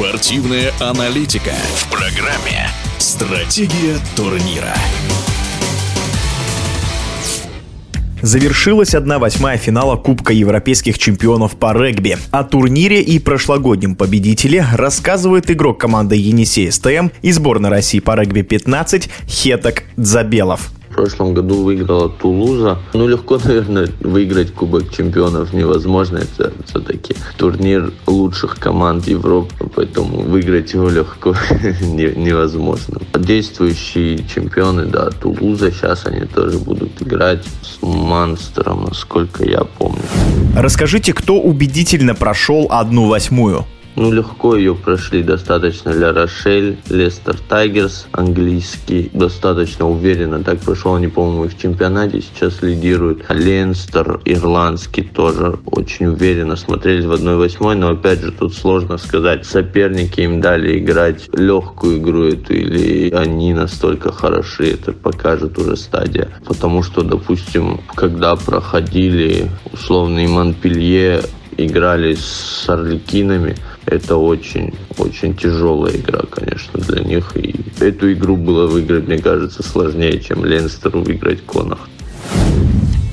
Спортивная аналитика в программе «Стратегия турнира». Завершилась 1-8 финала Кубка европейских чемпионов по регби. О турнире и прошлогоднем победителе рассказывает игрок команды Енисей СТМ и сборной России по регби-15 Хеток Дзабелов. Прошлом году выиграла Тулуза. Ну, легко, наверное, выиграть Кубок чемпионов невозможно. Это все-таки турнир лучших команд Европы, поэтому выиграть его легко невозможно. Действующие чемпионы, да, Тулуза, сейчас они тоже будут играть с Манстером, насколько я помню. Расскажите, кто убедительно прошел одну восьмую? Ну, легко ее прошли достаточно для Рошель, Лестер Тайгерс, английский, достаточно уверенно так прошел. Они, по-моему, в чемпионате сейчас лидируют. Ленстер, ирландский тоже очень уверенно смотрелись в 1-8, но опять же тут сложно сказать. Соперники им дали играть легкую игру эту или они настолько хороши, это покажет уже стадия. Потому что, допустим, когда проходили условный Монпелье, играли с Орликинами, это очень, очень тяжелая игра, конечно, для них. И эту игру было выиграть, мне кажется, сложнее, чем Ленстеру выиграть Конах.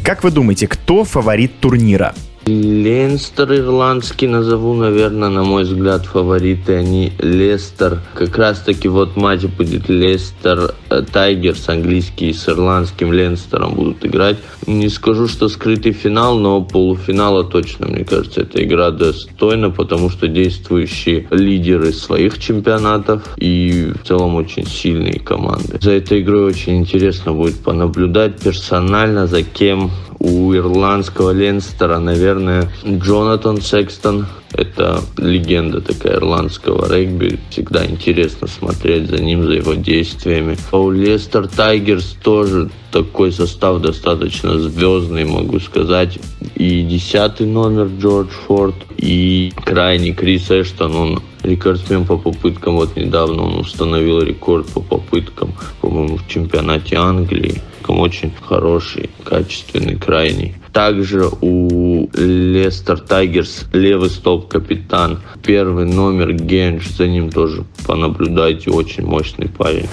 Как вы думаете, кто фаворит турнира? Ленстер ирландский назову, наверное, на мой взгляд, фавориты. Они Лестер. Как раз таки вот матч будет Лестер э, Тайгерс, английский с ирландским Ленстером будут играть. Не скажу, что скрытый финал, но полуфинала точно, мне кажется, эта игра достойна, потому что действующие лидеры своих чемпионатов и в целом очень сильные команды. За этой игрой очень интересно будет понаблюдать персонально, за кем у ирландского Ленстера, наверное, Джонатан Секстон. Это легенда такая ирландского регби. Всегда интересно смотреть за ним, за его действиями. А у Лестер Тайгерс тоже такой состав достаточно звездный, могу сказать. И десятый номер Джордж Форд, и крайний Крис Эштон, он рекордсмен по попыткам. Вот недавно он установил рекорд по попыткам, по-моему, в чемпионате Англии очень хороший, качественный, крайний. Также у Лестер Тайгерс левый столб капитан, первый номер Генш, за ним тоже понаблюдайте, очень мощный парень.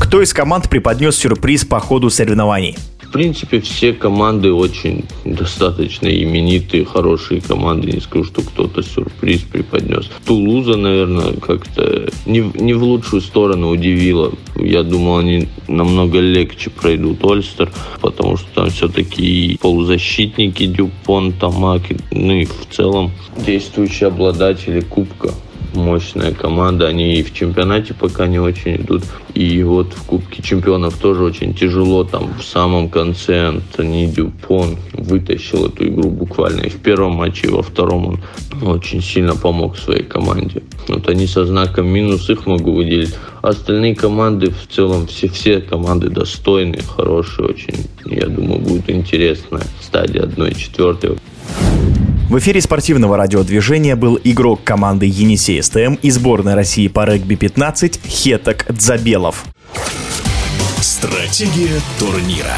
Кто из команд преподнес сюрприз по ходу соревнований? Принципе, все команды очень достаточно именитые, хорошие команды. Не скажу, что кто-то сюрприз преподнес. Тулуза, наверное, как-то не, не в лучшую сторону удивила. Я думал, они намного легче пройдут Ольстер, потому что там все-таки полузащитники Дюпон, Тамак, ну и в целом действующие обладатели Кубка мощная команда. Они и в чемпионате пока не очень идут. И вот в Кубке чемпионов тоже очень тяжело. Там в самом конце Антони Дюпон вытащил эту игру буквально и в первом матче, и во втором он очень сильно помог своей команде. Вот они со знаком минус их могу выделить. Остальные команды в целом, все, все команды достойные, хорошие очень. Я думаю, будет интересная стадия 1-4. В эфире спортивного радиодвижения был игрок команды Енисей СТМ и сборной России по регби-15 Хеток Дзабелов. Стратегия турнира.